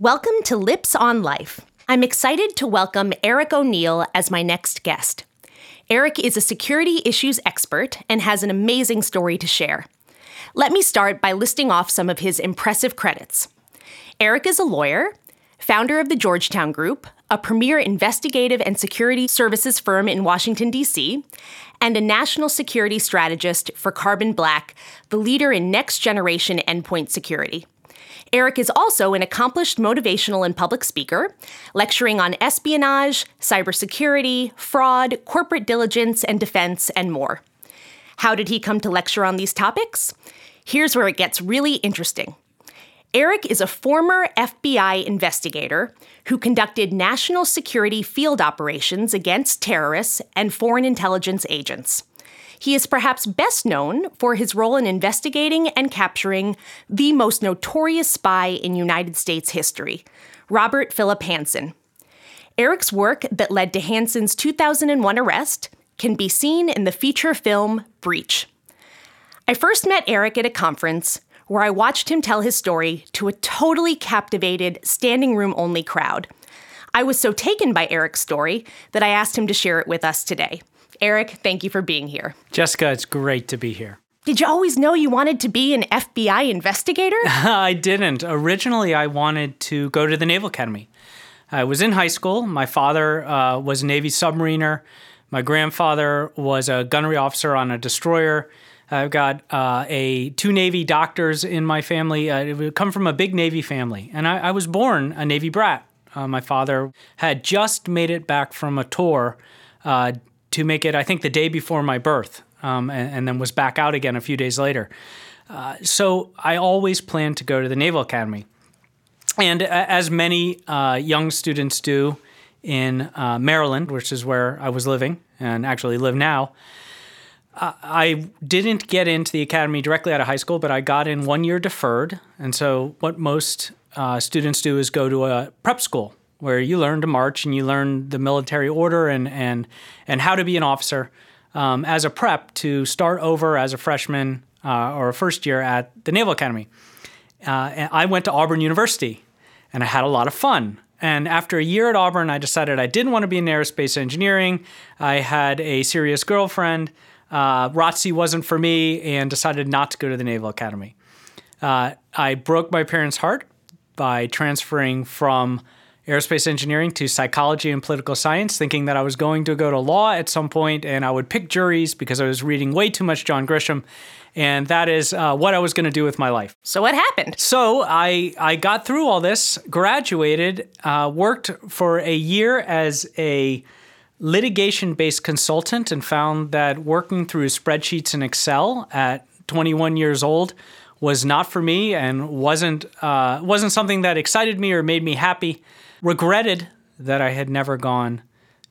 Welcome to Lips on Life. I'm excited to welcome Eric O'Neill as my next guest. Eric is a security issues expert and has an amazing story to share. Let me start by listing off some of his impressive credits. Eric is a lawyer, founder of the Georgetown Group, a premier investigative and security services firm in Washington, D.C., and a national security strategist for Carbon Black, the leader in next generation endpoint security. Eric is also an accomplished motivational and public speaker, lecturing on espionage, cybersecurity, fraud, corporate diligence and defense, and more. How did he come to lecture on these topics? Here's where it gets really interesting. Eric is a former FBI investigator who conducted national security field operations against terrorists and foreign intelligence agents. He is perhaps best known for his role in investigating and capturing the most notorious spy in United States history, Robert Philip Hanssen. Eric's work that led to Hanssen's 2001 arrest can be seen in the feature film Breach. I first met Eric at a conference where I watched him tell his story to a totally captivated, standing room only crowd. I was so taken by Eric's story that I asked him to share it with us today. Eric, thank you for being here. Jessica, it's great to be here. Did you always know you wanted to be an FBI investigator? I didn't. Originally, I wanted to go to the Naval Academy. I was in high school. My father uh, was a Navy submariner. My grandfather was a gunnery officer on a destroyer. I've got uh, a two Navy doctors in my family. Uh, it come from a big Navy family, and I, I was born a Navy brat. Uh, my father had just made it back from a tour uh, to make it, I think, the day before my birth, um, and, and, then was back out again a few days later. Uh, so I always planned to go to the Naval Academy. And as many uh, young students do in uh, Maryland, which is where I was living and actually live now, I didn't get into the academy directly out of high school, but I got in one year deferred. And so, what most uh, students do is go to a prep school where you learn to march and you learn the military order and and and how to be an officer um, as a prep to start over as a freshman uh, or a first year at the Naval Academy. Uh, I went to Auburn University, and I had a lot of fun. And after a year at Auburn, I decided I didn't want to be in aerospace engineering. I had a serious girlfriend. Uh, ROTC wasn't for me, and decided not to go to the Naval Academy. Uh, I broke my parents' heart by transferring from aerospace engineering to psychology and political science, thinking that I was going to go to law at some point and I would pick juries because I was reading way too much John Grisham. And that is uh, what I was going to do with my life. So, what happened? So, I, I got through all this, graduated, uh, worked for a year as a litigation based consultant, and found that working through spreadsheets in Excel at 21 years old was not for me and wasn't uh, wasn't something that excited me or made me happy regretted that I had never gone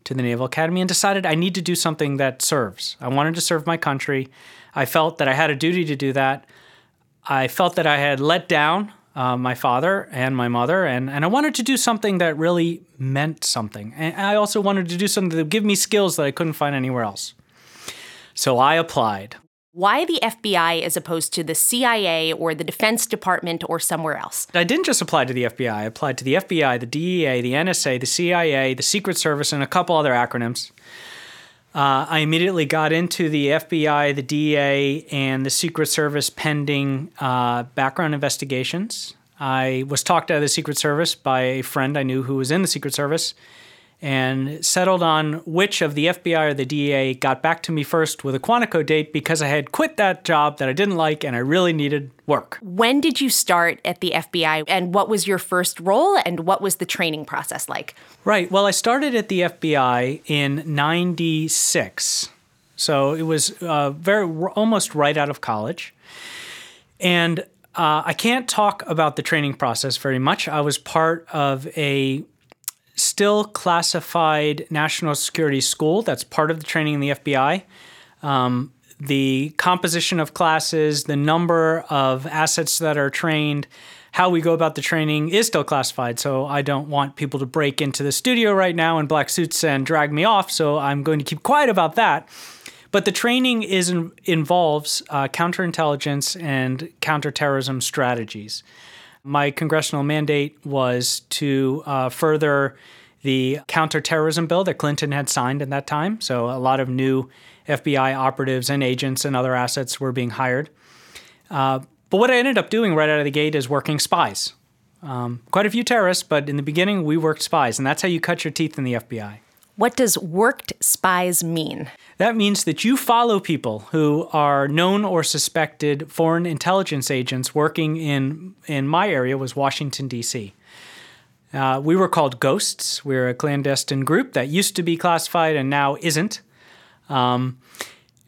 to the Naval Academy and decided I need to do something that serves. I wanted to serve my country. I felt that I had a duty to do that. I felt that I had let down uh, my father and my mother, and, and I wanted to do something that really meant something. And I also wanted to do something that would give me skills that I couldn't find anywhere else. So I applied why the FBI as opposed to the CIA or the Defense Department or somewhere else? I didn't just apply to the FBI. I applied to the FBI, the DEA, the NSA, the CIA, the Secret Service, and a couple other acronyms. Uh, I immediately got into the FBI, the DEA, and the Secret Service pending uh, background investigations. I was talked out of the Secret Service by a friend I knew who was in the Secret Service and settled on which of the FBI or the DEA got back to me first with a Quantico date because I had quit that job that I didn't like and I really needed work. When did you start at the FBI and what was your first role and what was the training process like? Right. Well, I started at the FBI in 96. So it was uh, very almost right out of college. And uh, I can't talk about the training process very much. I was part of a still classified national security school. That's part of the training in the FBI. Um, the composition of classes, the number of assets that are trained, how we go about the training is still classified. So I don't want people to break into the studio right now in black suits and drag me off. So I'm going to keep quiet about that. But the training is involves uh, counterintelligence and counterterrorism strategies. My congressional mandate was to uh, further the counterterrorism bill that Clinton had signed at that time. So a lot of new FBI operatives and agents and other assets were being hired. Uh, but what I ended up doing right out of the gate is working spies. Um, quite a few terrorists, but in the beginning, we worked spies, and that's how you cut your teeth in the FBI. What does worked spies mean? That means that you follow people who are known or suspected foreign intelligence agents working in, in my area was Washington, D.C. Uh, we were called ghosts. We are a clandestine group that used to be classified and now isn't. Um,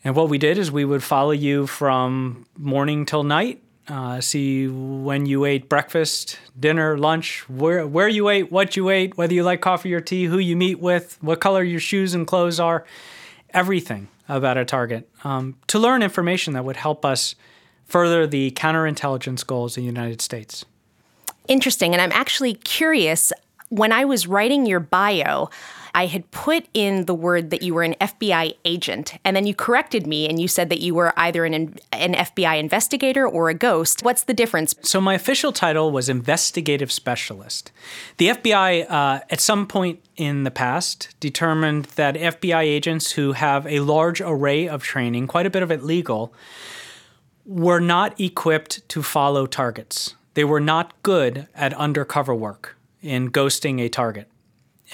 and what we did is we would follow you from morning till night uh, see when you ate breakfast, dinner, lunch, where where you ate, what you ate, whether you like coffee or tea, who you meet with, what color your shoes and clothes are, everything about a target um, to learn information that would help us further the counterintelligence goals of the United States. Interesting, and I'm actually curious. When I was writing your bio, I had put in the word that you were an FBI agent, and then you corrected me and you said that you were either an, an FBI investigator or a ghost. What's the difference? So, my official title was investigative specialist. The FBI, uh, at some point in the past, determined that FBI agents who have a large array of training, quite a bit of it legal, were not equipped to follow targets. They were not good at undercover work in ghosting a target.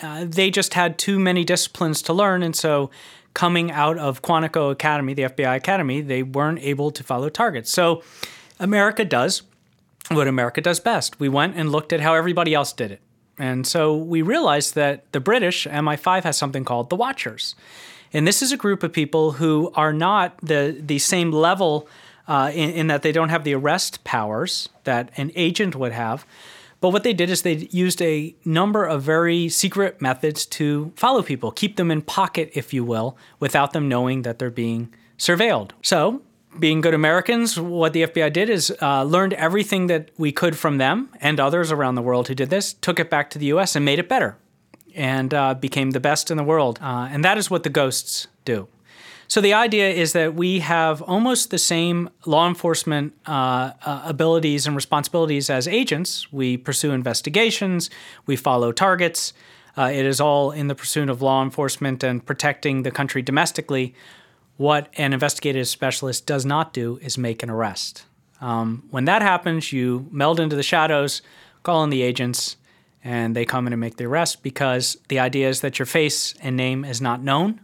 Uh, they just had too many disciplines to learn. And so, coming out of Quantico Academy, the FBI Academy, they weren't able to follow targets. So, America does what America does best. We went and looked at how everybody else did it. And so we realized that the British, MI5, has something called the Watchers. And this is a group of people who are not the, the same level uh, in, in that they don't have the arrest powers that an agent would have but what they did is they used a number of very secret methods to follow people, keep them in pocket, if you will, without them knowing that they're being surveilled. So, being good Americans, what the FBI did is uh, learned everything that we could from them and others around the world who did this, took it back to the US and made it better, and uh, became the best in the world. Uh, and that is what the ghosts do. So the idea is that we have almost the same law enforcement uh, uh, abilities and responsibilities as agents. We pursue investigations, we follow targets. Uh, it is all in the pursuit of law enforcement and protecting the country domestically. What an investigative specialist does not do is make an arrest. Um, when that happens, you meld into the shadows, call in the agents, and they come in and make the arrest because the idea is that your face and name is not known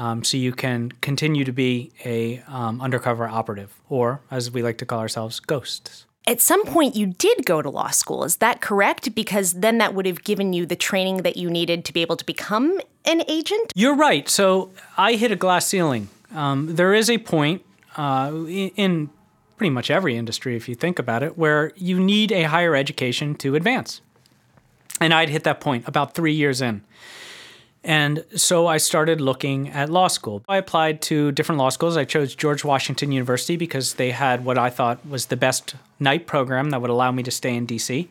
um, so you can continue to be a um, undercover operative, or as we like to call ourselves, ghosts. At some point, you did go to law school. Is that correct? Because then that would have given you the training that you needed to be able to become an agent? You're right. So I hit a glass ceiling. Um, there is a point uh, in pretty much every industry, if you think about it, where you need a higher education to advance. And I'd hit that point about three years in. And so I started looking at law school. I applied to different law schools. I chose George Washington University because they had what I thought was the best night program that would allow me to stay in DC.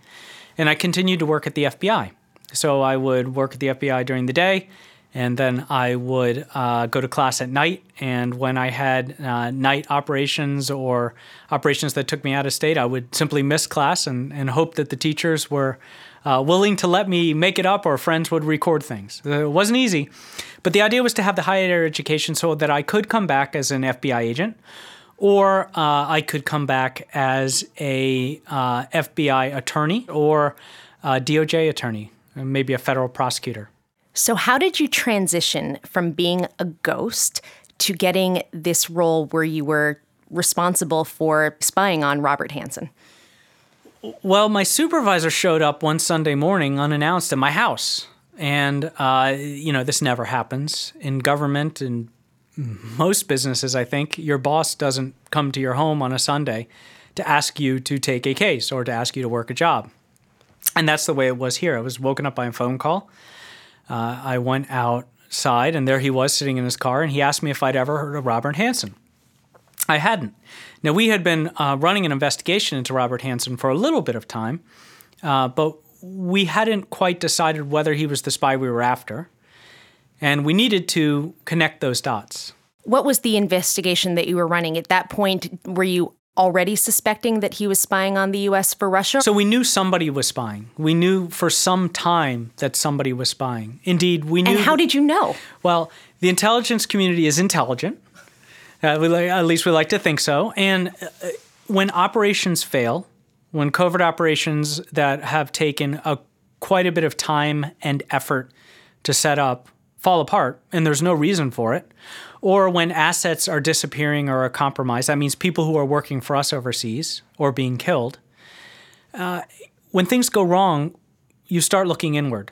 And I continued to work at the FBI. So I would work at the FBI during the day, and then I would uh, go to class at night. And when I had uh, night operations or operations that took me out of state, I would simply miss class and, and hope that the teachers were uh, willing to let me make it up, or friends would record things. Uh, it wasn't easy, but the idea was to have the higher education so that I could come back as an FBI agent, or uh, I could come back as a uh, FBI attorney or a DOJ attorney, maybe a federal prosecutor. So, how did you transition from being a ghost to getting this role where you were responsible for spying on Robert Hanssen? Well, my supervisor showed up one Sunday morning unannounced at my house. And, uh, you know, this never happens in government and most businesses, I think. Your boss doesn't come to your home on a Sunday to ask you to take a case or to ask you to work a job. And that's the way it was here. I was woken up by a phone call. Uh, I went outside, and there he was sitting in his car, and he asked me if I'd ever heard of Robert Hanssen. I hadn't. Now, we had been uh, running an investigation into Robert Hanssen for a little bit of time, uh, but we hadn't quite decided whether he was the spy we were after, and we needed to connect those dots. What was the investigation that you were running at that point? Were you already suspecting that he was spying on the US for Russia? So we knew somebody was spying. We knew for some time that somebody was spying. Indeed, we knew. And how did you know? Well, the intelligence community is intelligent. Uh, we, at least we like to think so. And uh, when operations fail, when covert operations that have taken a, quite a bit of time and effort to set up fall apart and there's no reason for it, or when assets are disappearing or are compromised, that means people who are working for us overseas or being killed. Uh, when things go wrong, you start looking inward.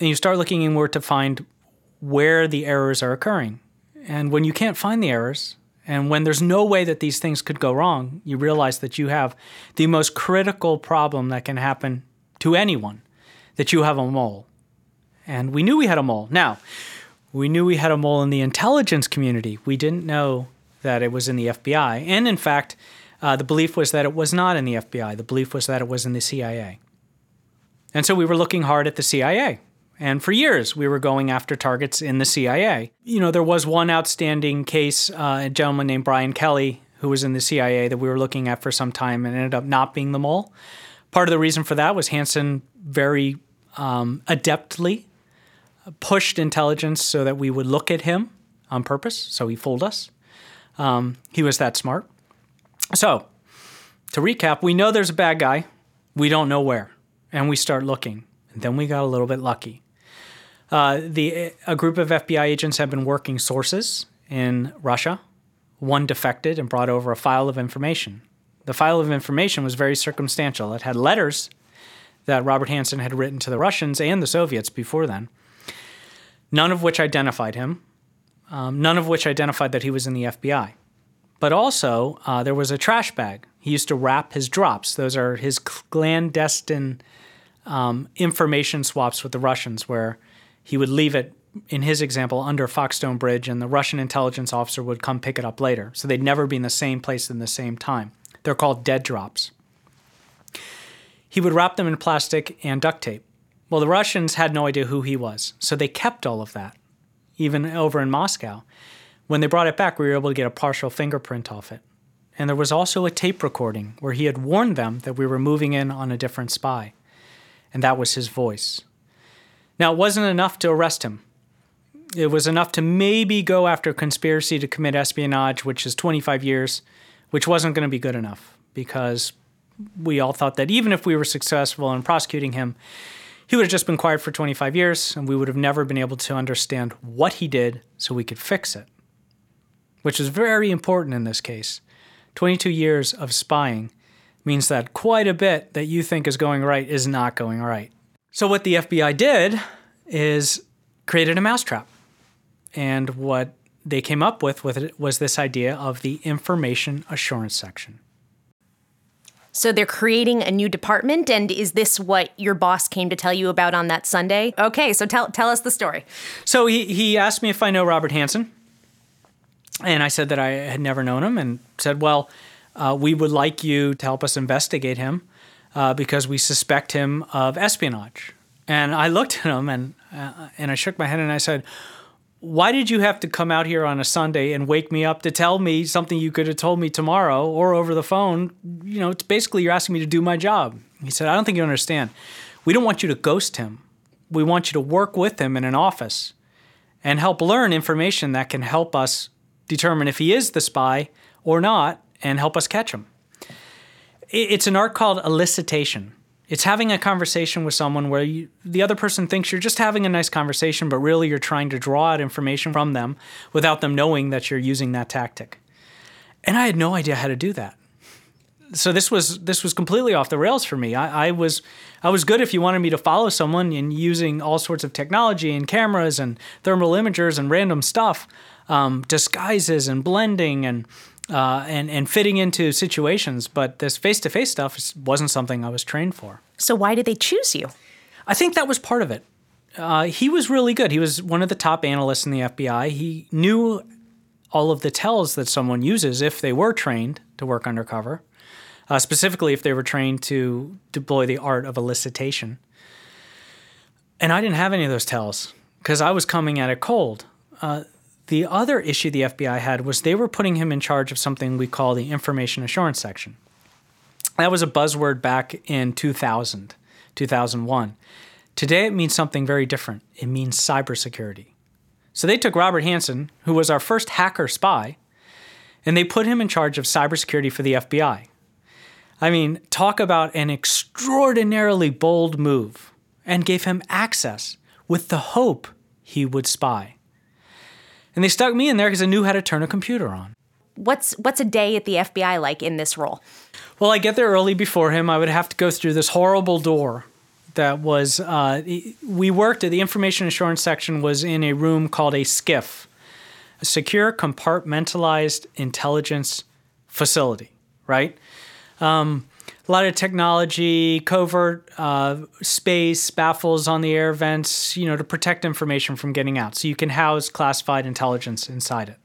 And you start looking inward to find where the errors are occurring. And when you can't find the errors, and when there's no way that these things could go wrong, you realize that you have the most critical problem that can happen to anyone that you have a mole. And we knew we had a mole. Now, we knew we had a mole in the intelligence community. We didn't know that it was in the FBI. And in fact, uh, the belief was that it was not in the FBI. The belief was that it was in the CIA. And so we were looking hard at the CIA. And for years, we were going after targets in the CIA. You know, there was one outstanding case, uh, a gentleman named Brian Kelley, who was in the CIA, that we were looking at for some time and ended up not being the mole. Part of the reason for that was Hanssen very um, adeptly pushed intelligence so that we would look at him on purpose. So he fooled us. Um, he was that smart. So, to recap, we know there's a bad guy. We don't know where. And we start looking. And then we got a little bit lucky. Uh, the, a group of FBI agents have been working sources in Russia. One defected and brought over a file of information. The file of information was very circumstantial. It had letters that Robert Hanssen had written to the Russians and the Soviets before then none of which identified him, um, none of which identified that he was in the FBI. But also, uh, there was a trash bag. He used to wrap his drops. Those are his clandestine um, information swaps with the Russians, where he would leave it, in his example, under Foxstone Bridge, and the Russian intelligence officer would come pick it up later. So they'd never be in the same place in the same time. They're called dead drops. He would wrap them in plastic and duct tape. Well, the Russians had no idea who he was, so they kept all of that, even over in Moscow. When they brought it back, we were able to get a partial fingerprint off it. And there was also a tape recording where he had warned them that we were moving in on a different spy. And that was his voice. Now, it wasn't enough to arrest him. It was enough to maybe go after conspiracy to commit espionage, which is 25 years, which wasn't going to be good enough because we all thought that even if we were successful in prosecuting him, he would have just been quiet for 25 years, and we would have never been able to understand what he did so we could fix it, which is very important in this case. 22 years of spying means that quite a bit that you think is going right is not going right. So, what the FBI did is created a mousetrap. And what they came up with was this idea of the information assurance section. So they're creating a new department, and is this what your boss came to tell you about on that Sunday? Okay, so tell tell us the story. So he he asked me if I know Robert Hanssen, and I said that I had never known him, and said, well, uh, we would like you to help us investigate him uh, because we suspect him of espionage. And I looked at him and uh, and I shook my head and I said, why did you have to come out here on a Sunday and wake me up to tell me something you could have told me tomorrow or over the phone? You know, it's basically you're asking me to do my job. He said, I don't think you understand. We don't want you to ghost him. We want you to work with him in an office and help learn information that can help us determine if he is the spy or not and help us catch him. It's an art called elicitation. It's having a conversation with someone where you, the other person thinks you're just having a nice conversation, but really you're trying to draw out information from them without them knowing that you're using that tactic. And I had no idea how to do that. So this was this was completely off the rails for me. I, I was I was good if you wanted me to follow someone and using all sorts of technology and cameras and thermal imagers and random stuff, um, disguises and blending and uh, and and fitting into situations. But this face to face stuff wasn't something I was trained for. So why did they choose you? I think that was part of it. Uh, he was really good. He was one of the top analysts in the FBI. He knew all of the tells that someone uses if they were trained to work undercover, uh, specifically if they were trained to deploy the art of elicitation. And I didn't have any of those tells because I was coming at it cold. Uh, The other issue the FBI had was they were putting him in charge of something we call the Information Assurance Section. That was a buzzword back in 2000, 2001. Today it means something very different. It means cybersecurity. So they took Robert Hanssen, who was our first hacker spy, and they put him in charge of cybersecurity for the FBI. I mean, talk about an extraordinarily bold move and gave him access with the hope he would spy. And they stuck me in there because I knew how to turn a computer on. What's what's a day at the FBI like in this role? Well, I get there early before him. I would have to go through this horrible door that was uh, we worked at the information assurance section was in a room called a SCIF, a secure compartmentalized intelligence facility, right? Um, a lot of technology, covert uh, space, baffles on the air vents, you know, to protect information from getting out. So you can house classified intelligence inside it.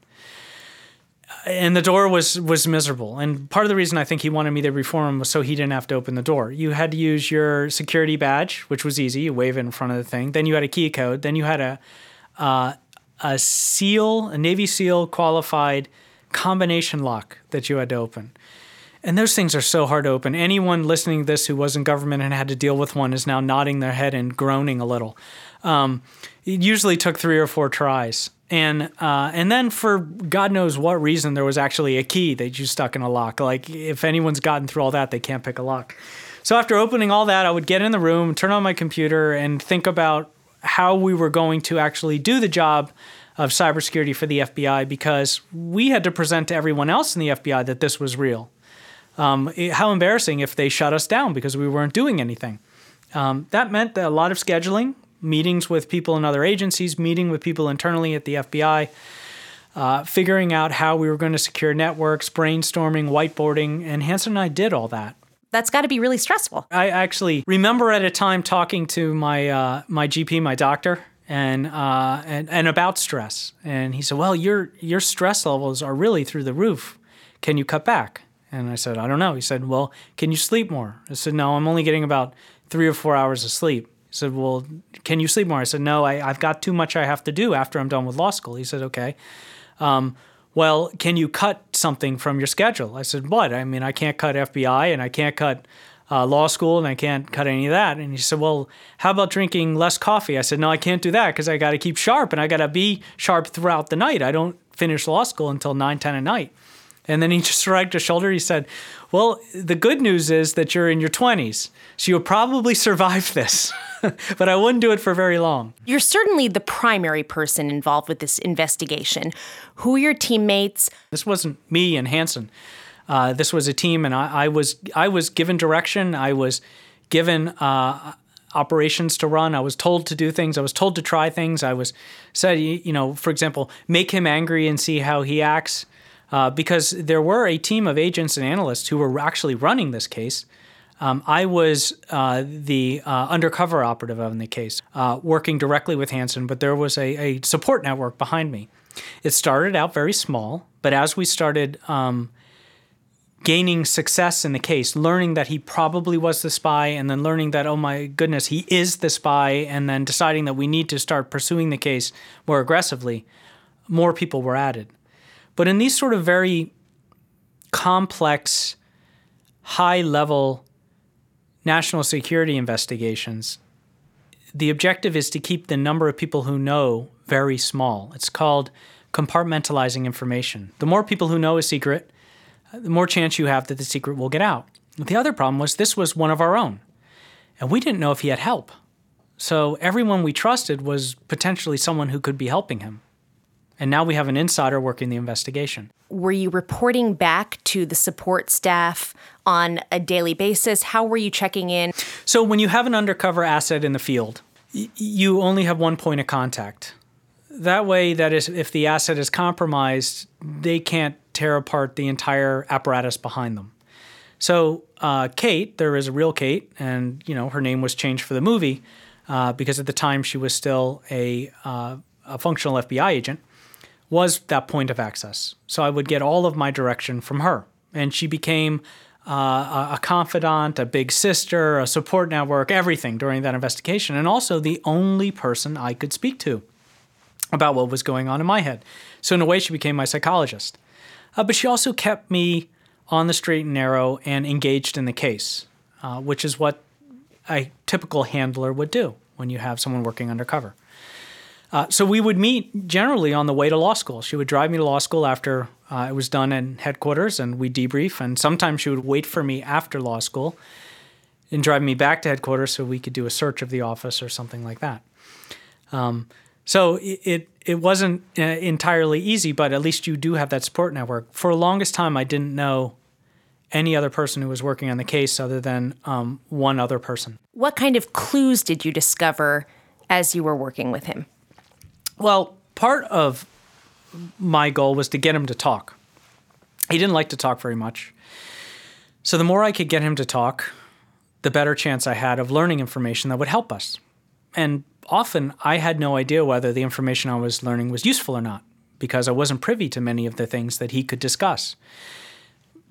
And the door was was miserable. And part of the reason I think he wanted me to reform him was so he didn't have to open the door. You had to use your security badge, which was easy. You wave it in front of the thing. Then you had a key code. Then you had a uh, a seal, a Navy SEAL qualified combination lock that you had to open. And those things are so hard to open. Anyone listening to this who was in government and had to deal with one is now nodding their head and groaning a little. Um, it usually took three or four tries. And uh, and then for God knows what reason, there was actually a key that you stuck in a lock. Like if anyone's gotten through all that, they can't pick a lock. So after opening all that, I would get in the room, turn on my computer, and think about how we were going to actually do the job of cybersecurity for the FBI because we had to present to everyone else in the FBI that this was real um, it, how embarrassing if they shut us down because we weren't doing anything. Um, that meant that a lot of scheduling, meetings with people in other agencies, meeting with people internally at the FBI, uh, figuring out how we were going to secure networks, brainstorming, whiteboarding, and Hanssen and I did all that. That's got to be really stressful. I actually remember at a time talking to my uh, my GP, my doctor, and, uh, and and about stress, and he said, "Well, your your stress levels are really through the roof. Can you cut back?" And I said, I don't know. He said, Well, can you sleep more? I said, No, I'm only getting about three or four hours of sleep. He said, Well, can you sleep more? I said, No, I, have got too much I have to do after I'm done with law school. He said, Okay. Um, well, can you cut something from your schedule? I said, What? I mean, I can't cut FBI and I can't cut uh, law school and I can't cut any of that. And he said, Well, how about drinking less coffee? I said, No, I can't do that because I got to keep sharp and I got to be sharp throughout the night. I don't finish law school until 9, 10 at night. And then he just shrugged his shoulder. He said, Well, the good news is that you're in your 20s, so you'll probably survive this. but I wouldn't do it for very long. You're certainly the primary person involved with this investigation. Who are your teammates? This wasn't me and Hanssen. Uh, this was a team, and I, I, was I was given direction. I was given uh, operations to run. I was told to do things. I was told to try things. I was said, you know, for example, make him angry and see how he acts uh, because there were a team of agents and analysts who were actually running this case. Um, I was uh, the uh, undercover operative in the case, uh, working directly with Hanssen, but there was a, a, support network behind me. It started out very small, but as we started um, gaining success in the case, learning that he probably was the spy, and then learning that, oh my goodness, he is the spy, and then deciding that we need to start pursuing the case more aggressively, more people were added. But in these sort of very complex, high level national security investigations, the objective is to keep the number of people who know very small. It's called compartmentalizing information. The more people who know a secret, the more chance you have that the secret will get out. The other problem was this was one of our own, and we didn't know if he had help. So everyone we trusted was potentially someone who could be helping him. And now we have an insider working the investigation. Were you reporting back to the support staff on a daily basis? How were you checking in? So, when you have an undercover asset in the field, you only have one point of contact. That way, that is, if the asset is compromised, they can't tear apart the entire apparatus behind them. So, uh, Kate, there is a real Kate, and you know her name was changed for the movie uh, because at the time she was still a, uh, a functional FBI agent was that point of access. So I would get all of my direction from her. And she became uh, a confidant, a big sister, a support network, everything during that investigation, and also the only person I could speak to. about what was going on in my head. So, in a way, she became my psychologist. Uh, but she also kept me on the straight and narrow and engaged in the case, uh, which is what a typical handler would do when you have someone working undercover. Uh, so we would meet generally on the way to law school. She would drive me to law school after uh, it was done in headquarters, and we debrief. And sometimes she would wait for me after law school and drive me back to headquarters so we could do a search of the office or something like that. Um, so it, it, it wasn't uh, entirely easy, but at least you do have that support network. For the longest time, I didn't know any other person who was working on the case other than um, one other person. What kind of clues did you discover as you were working with him? Well, part of my goal was to get him to talk. He didn't like to talk very much. So the more I could get him to talk, the better chance I had of learning information that would help us. And often I had no idea whether the information I was learning was useful or not because I wasn't privy to many of the things that he could discuss.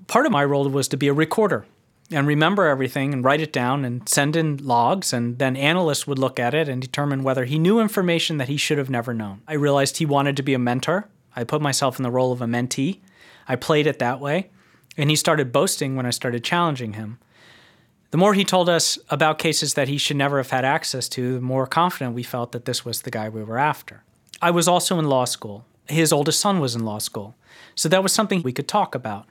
Part of my role was to be a recorder and remember everything and write it down and send in logs and then analysts would look at it and determine whether he knew information that he should have never known. I realized he wanted to be a mentor. I put myself in the role of a mentee. I played it that way. And he started boasting when I started challenging him. The more he told us about cases that he should never have had access to, the more confident we felt that this was the guy we were after. I was also in law school. His oldest son was in law school. So that was something we could talk about.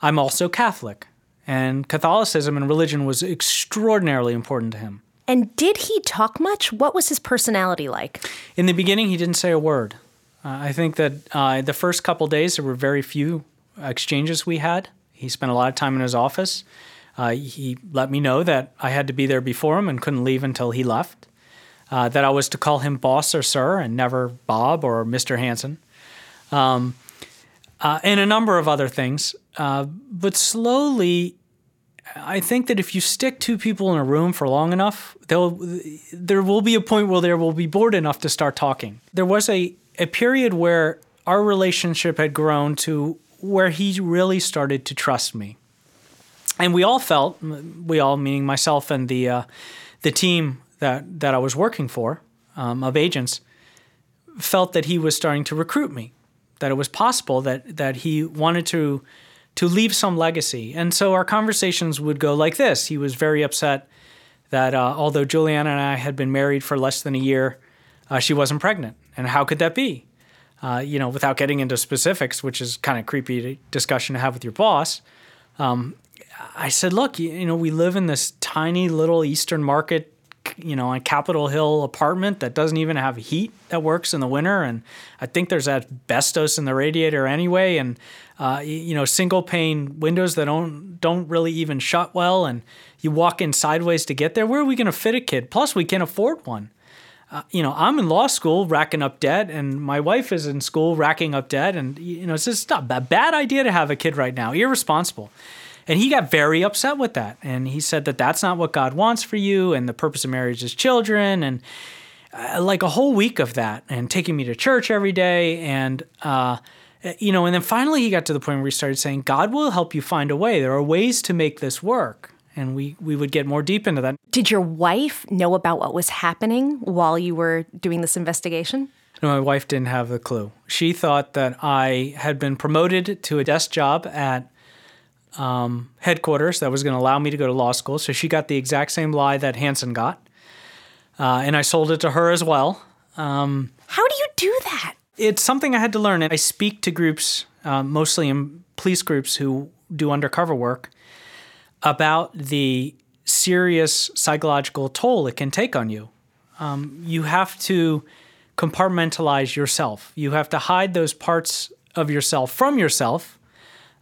I'm also Catholic. And Catholicism and religion was extraordinarily important to him. And did he talk much? What was his personality like? In the beginning, he didn't say a word. Uh, I think that uh, the first couple days, there were very few exchanges we had. He spent a lot of time in his office. Uh, he let me know that I had to be there before him and couldn't leave until he left. Uh, that I was to call him boss or sir and never Bob or Mr. Hanssen. Um, uh, and a number of other things. Uh, but slowly, I think that if you stick two people in a room for long enough, there will be a point where they will be bored enough to start talking. There was a, a period where our relationship had grown to where he really started to trust me. And we all felt, we all meaning myself and the, uh, the team that, that I was working for um, of agents, felt that he was starting to recruit me that it was possible that that he wanted to to leave some legacy. And so our conversations would go like this. He was very upset that uh, although Juliana and I had been married for less than a year, uh, she wasn't pregnant. And how could that be? Uh, you know, without getting into specifics, which is kind of creepy discussion to have with your boss. Um, I said, look, you, you know, we live in this tiny little Eastern Market you know, a Capitol Hill apartment that doesn't even have heat that works in the winter. And I think there's asbestos in the radiator anyway. And, uh, you know, single pane windows that don't, don't really even shut well. And you walk in sideways to get there. Where are we going to fit a kid? Plus, we can't afford one. Uh, you know, I'm in law school racking up debt, and my wife is in school racking up debt. And, you know, it's just not a bad idea to have a kid right now, irresponsible. And he got very upset with that. And he said that that's not what God wants for you, and the purpose of marriage is children. And uh, like a whole week of that, and taking me to church every day. And, uh, you know, and then finally he got to the point where he started saying, God will help you find a way. There are ways to make this work. And we, we would get more deep into that. Did your wife know about what was happening while you were doing this investigation? No, my wife didn't have a clue. She thought that I had been promoted to a desk job at um, headquarters that was going to allow me to go to law school. So she got the exact same lie that Hanssen got. Uh, and I sold it to her as well. Um, How do you do that? It's something I had to learn. I speak to groups, uh, mostly in police groups who do undercover work, about the serious psychological toll it can take on you. Um, you have to compartmentalize yourself. You have to hide those parts of yourself from yourself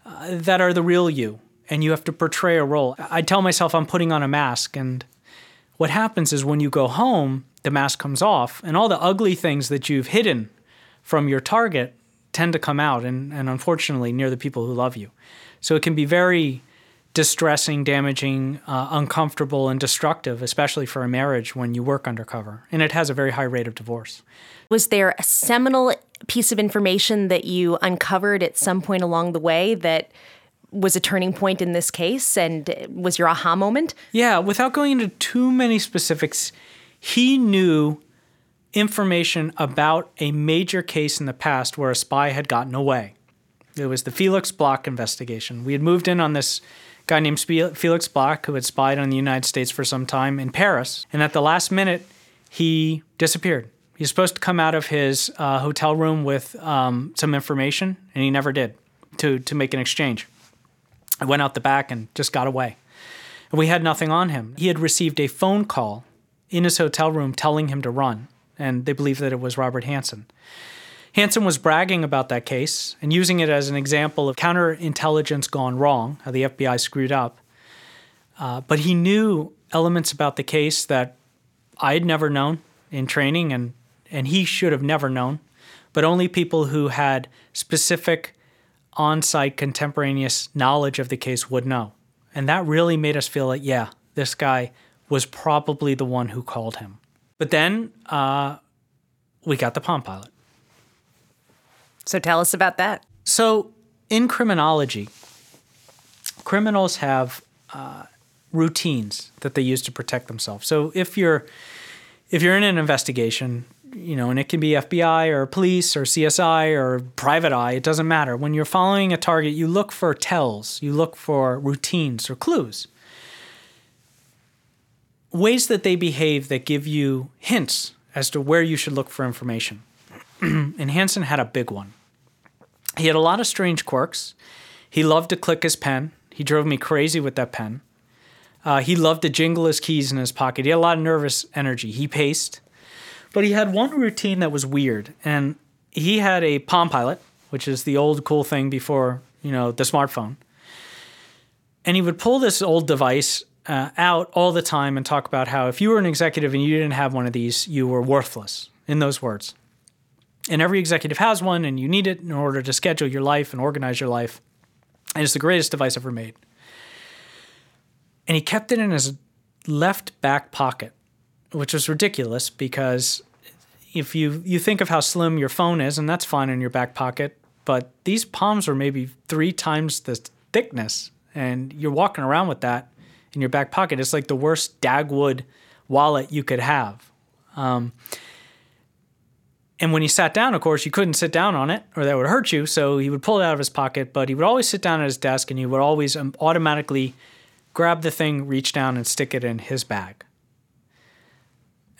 that are the real you and you have to portray a role. I tell myself I'm putting on a mask and what happens is when you go home, the mask comes off and all the ugly things that you've hidden from your target tend to come out and, and unfortunately near the people who love you. So it can be very distressing, damaging, uh, uncomfortable, and destructive, especially for a marriage when you work undercover. And it has a very high rate of divorce. Was there a seminal piece of information that you uncovered at some point along the way that was a turning point in this case and was your aha moment? Yeah, without going into too many specifics, he knew information about a major case in the past where a spy had gotten away. It was the Felix Bloch investigation. We had moved in on this guy named Felix Bloch who had spied on the United States for some time in Paris. And at the last minute, he disappeared. He was supposed to come out of his uh, hotel room with um, some information, and he never did to, to make an exchange. I went out the back and just got away. And we had nothing on him. He had received a phone call in his hotel room telling him to run, and they believed that it was Robert Hanssen. Hanssen was bragging about that case and using it as an example of counterintelligence gone wrong, how the FBI screwed up. Uh, but he knew elements about the case that I had never known in training, and, and he should have never known. But only people who had specific on site contemporaneous knowledge of the case would know. And that really made us feel like, yeah, this guy was probably the one who called him. But then uh, we got the Palm Pilot. So tell us about that. So, in criminology, criminals have uh, routines that they use to protect themselves. So, if you're if you're in an investigation, you know, and it can be FBI or police or CSI or private eye, it doesn't matter. When you're following a target, you look for tells, you look for routines or clues. Ways that they behave that give you hints as to where you should look for information. and Hanssen had a big one. He had a lot of strange quirks. He loved to click his pen. He drove me crazy with that pen. Uh, he loved to jingle his keys in his pocket. He had a lot of nervous energy. He paced. But he had one routine that was weird. And he had a Palm Pilot, which is the old cool thing before, you know, the smartphone. And he would pull this old device uh, out all the time and talk about how if you were an executive and you didn't have one of these, you were worthless, in those words. And every executive has one, and you need it in order to schedule your life and organize your life. And it's the greatest device ever made. And he kept it in his left back pocket, which was ridiculous because if you, you think of how slim your phone is, and that's fine in your back pocket, but these palms are maybe three times the thickness, and you're walking around with that in your back pocket. It's like the worst Dagwood wallet you could have. Um, and when he sat down, of course, you couldn't sit down on it or that would hurt you. So he would pull it out of his pocket, but he would always sit down at his desk and he would always um, automatically grab the thing, reach down, and stick it in his bag.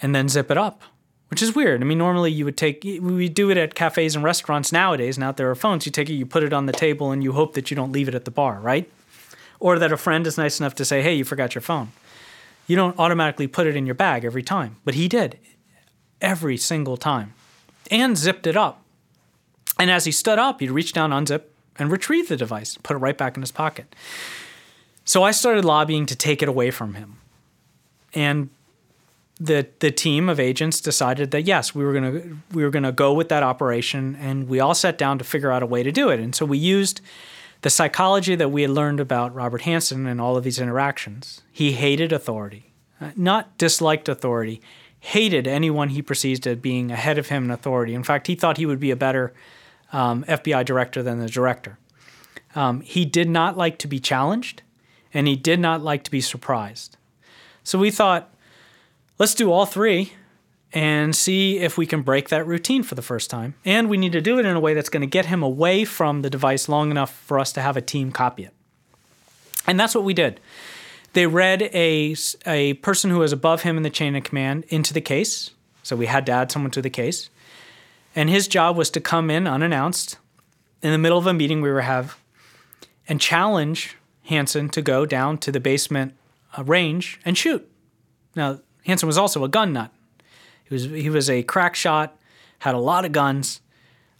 And then zip it up, which is weird. I mean, normally you would take, we do it at cafes and restaurants nowadays. Now there are phones. You take it, you put it on the table, and you hope that you don't leave it at the bar, right? Or that a friend is nice enough to say, hey, you forgot your phone. You don't automatically put it in your bag every time, but he did every single time and zipped it up. And as he stood up, he'd reach down, unzip, and retrieve the device, put it right back in his pocket. So I started lobbying to take it away from him. And the the team of agents decided that yes, we were gonna we were gonna go with that operation, and we all sat down to figure out a way to do it. And so we used the psychology that we had learned about Robert Hanssen and all of these interactions. He hated authority, uh, not disliked authority hated anyone he perceived as being ahead of him in authority. In fact, he thought he would be a better um, FBI director than the director. Um, he did not like to be challenged, and he did not like to be surprised. So we thought, let's do all three and see if we can break that routine for the first time. And we need to do it in a way that's going to get him away from the device long enough for us to have a team copy it. And that's what we did. They read a, a person who was above him in the chain of command into the case. So we had to add someone to the case. And his job was to come in unannounced in the middle of a meeting we were have and challenge Hanssen to go down to the basement uh, range and shoot. Now, Hanssen was also a gun nut. He was he was a crack shot, had a lot of guns.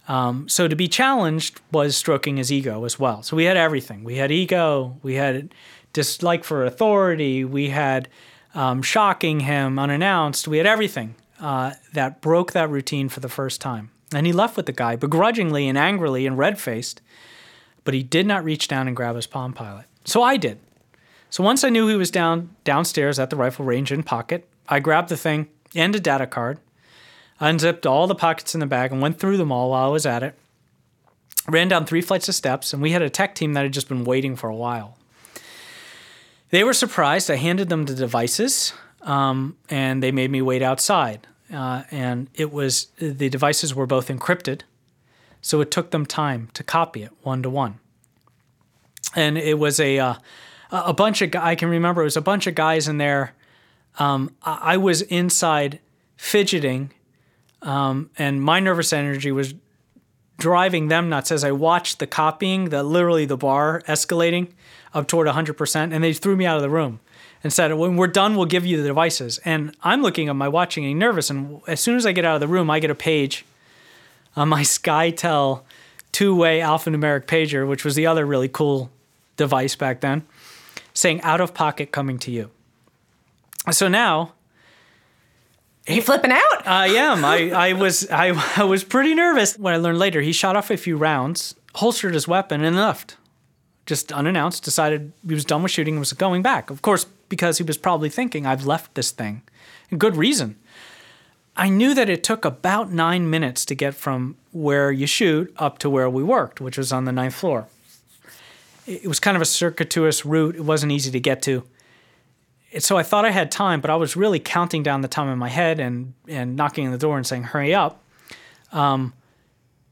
Um, so to be challenged was stroking his ego as well. So we had everything. We had ego. We had dislike for authority. We had um, shocking him unannounced. We had everything uh, that broke that routine for the first time. And he left with the guy begrudgingly and angrily and red faced, but he did not reach down and grab his Palm Pilot. So I did. So once I knew he was down downstairs at the rifle range in pocket, I grabbed the thing and a data card, unzipped all the pockets in the bag, and went through them all while I was at it. Ran down three flights of steps, and we had a tech team that had just been waiting for a while. They were surprised. I handed them the devices, um, and they made me wait outside. uh, and it was the devices were both encrypted, so it took them time to copy it one to one. And it was a uh, a bunch of I can remember it was a bunch of guys in there. Um, I was inside fidgeting, um, and my nervous energy was driving them nuts as I watched the copying, the literally the bar escalating up toward 100%, and they threw me out of the room and said, "When we're done, we'll give you the devices." And I'm looking at my watching, getting nervous, and as soon as I get out of the room, I get a page on my SkyTel two-way alphanumeric pager, which was the other really cool device back then, saying "out of pocket coming to you." So now you flipping out? I am. I, I was I, I was pretty nervous. when I learned later, he shot off a few rounds, holstered his weapon, and left. Just unannounced, decided he was done with shooting and was going back. Of course, because he was probably thinking, I've left this thing. And good reason. I knew that it took about nine minutes to get from where you shoot up to where we worked, which was on the ninth floor. It was kind of a circuitous route. It wasn't easy to get to so I thought I had time, but I was really counting down the time in my head and and knocking on the door and saying, "Hurry up!" Um,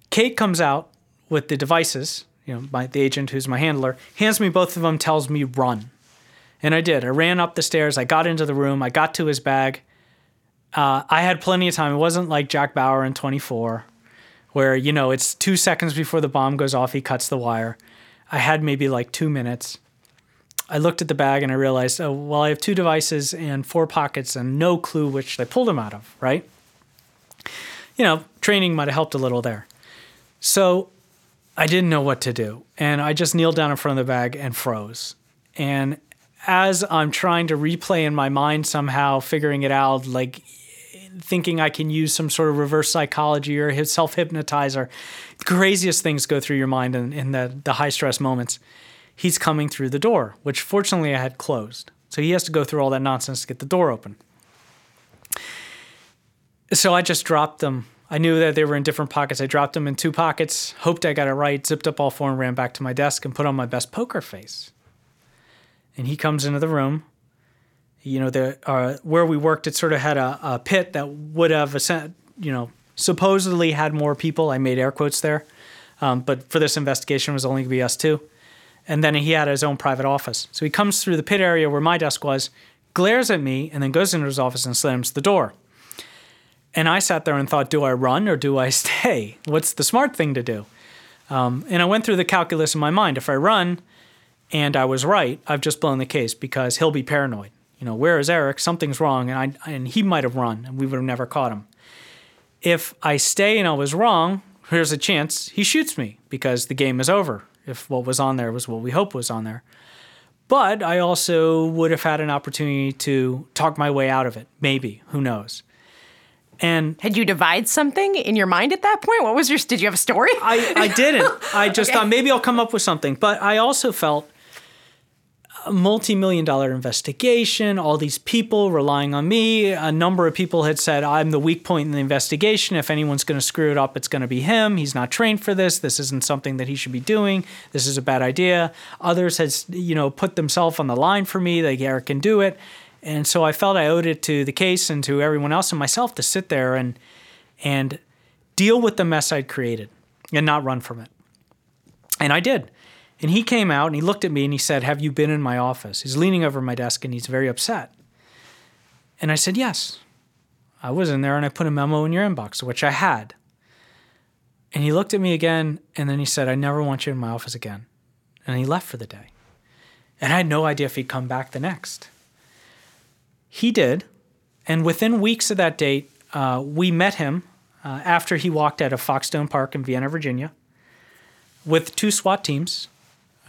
Kate comes out with the devices. You know, my the agent who's my handler hands me both of them, tells me run, and I did. I ran up the stairs. I got into the room. I got to his bag. Uh, I had plenty of time. It wasn't like Jack Bauer in 24, where you know it's two seconds before the bomb goes off. He cuts the wire. I had maybe like two minutes I looked at the bag and I realized, oh, well, I have two devices and four pockets and no clue which I pulled them out of, right? You know, training might have helped a little there. So I didn't know what to do. And I just kneeled down in front of the bag and froze. And as I'm trying to replay in my mind somehow, figuring it out, like thinking I can use some sort of reverse psychology or self hypnotizer, craziest things go through your mind in, in the, the high stress moments he's coming through the door, which fortunately I had closed. So he has to go through all that nonsense to get the door open. So I just dropped them. I knew that they were in different pockets. I dropped them in two pockets, hoped I got it right, zipped up all four, and ran back to my desk and put on my best poker face. And he comes into the room. You know, the uh, where we worked, it sort of had a, a pit that would have, you know, supposedly had more people. I made air quotes there, um, but for this investigation, it was only going to be us two and then he had his own private office. So he comes through the pit area where my desk was, glares at me, and then goes into his office and slams the door. And I sat there and thought, do I run or do I stay? What's the smart thing to do? Um, and I went through the calculus in my mind. If I run and I was right, I've just blown the case because he'll be paranoid. You know, where is Eric? Something's wrong, and I and he might have run, and we would have never caught him. If I stay and I was wrong, here's a chance he shoots me because the game is over if what was on there was what we hope was on there. But I also would have had an opportunity to talk my way out of it. Maybe, who knows? And had you devised something in your mind at that point? What was your? Did you have a story? I, I didn't. I just okay. thought maybe I'll come up with something. But I also felt a multi-million dollar investigation, all these people relying on me. A number of people had said, I'm the weak point in the investigation. If anyone's going to screw it up, it's going to be him. He's not trained for this. This isn't something that he should be doing. This is a bad idea. Others had, you know, put themselves on the line for me. Like, Eric can do it. And so I felt I owed it to the case and to everyone else and myself to sit there and, and deal with the mess I'd created and not run from it. And I did. And he came out and he looked at me and he said, Have you been in my office? He's leaning over my desk and he's very upset. And I said, Yes. I was in there and I put a memo in your inbox, which I had. And he looked at me again and then he said, I never want you in my office again. And he left for the day. And I had no idea if he'd come back the next. He did. And within weeks of that date, uh, we met him uh, after he walked out of Foxstone Park in Vienna, Virginia, with two SWAT teams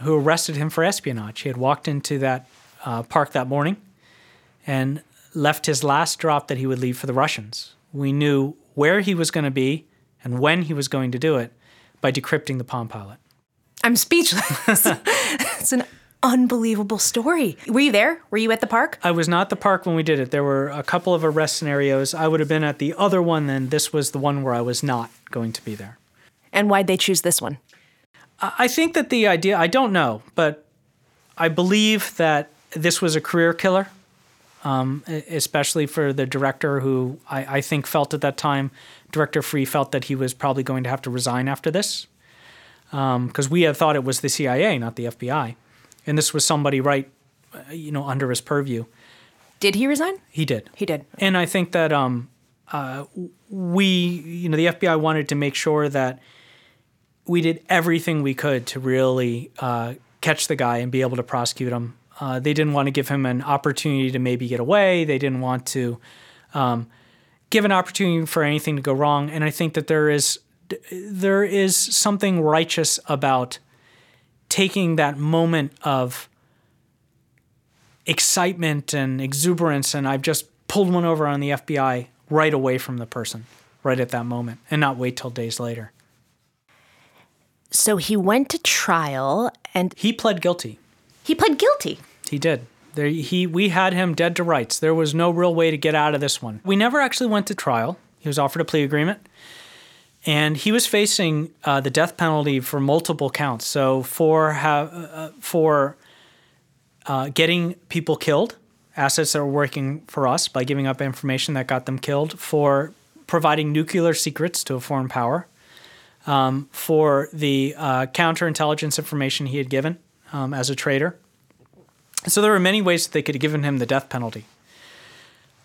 who arrested him for espionage. He had walked into that uh, park that morning and left his last drop that he would leave for the Russians. We knew where he was going to be and when he was going to do it by decrypting the Palm Pilot. I'm speechless. it's an unbelievable story. Were you there? Were you at the park? I was not at the park when we did it. There were a couple of arrest scenarios. I would have been at the other one, then this was the one where I was not going to be there. And why'd they choose this one? I think that the idea, I don't know, but I believe that this was a career killer. um, especially for the director who I, I think felt at that time, Director Freeh felt that he was probably going to have to resign after this. Because we had thought it was the CIA, not the FBI. And this was somebody right, uh, you know, under his purview. Did he resign? He did. He did. And I think that um, uh, we, you know, the FBI wanted to make sure that we did everything we could to really uh, catch the guy and be able to prosecute him. Uh, they didn't want to give him an opportunity to maybe get away. They didn't want to um, give an opportunity for anything to go wrong. And I think that there is there is something righteous about taking that moment of excitement and exuberance and I've just pulled one over on the FBI right away from the person right at that moment and not wait till days later. So he went to trial and He pled guilty. he pled guilty. He did. There, he, we had him dead to rights. There was no real way to get out of this one. We never actually went to trial. He was offered a plea agreement, and he was facing uh, the death penalty for multiple counts. So for ha- uh, for uh, getting people killed, assets that were working for us by giving up information that got them killed, for providing nuclear secrets to a foreign power, um, for the uh, counterintelligence information he had given um, as a traitor. So there were many ways that they could have given him the death penalty.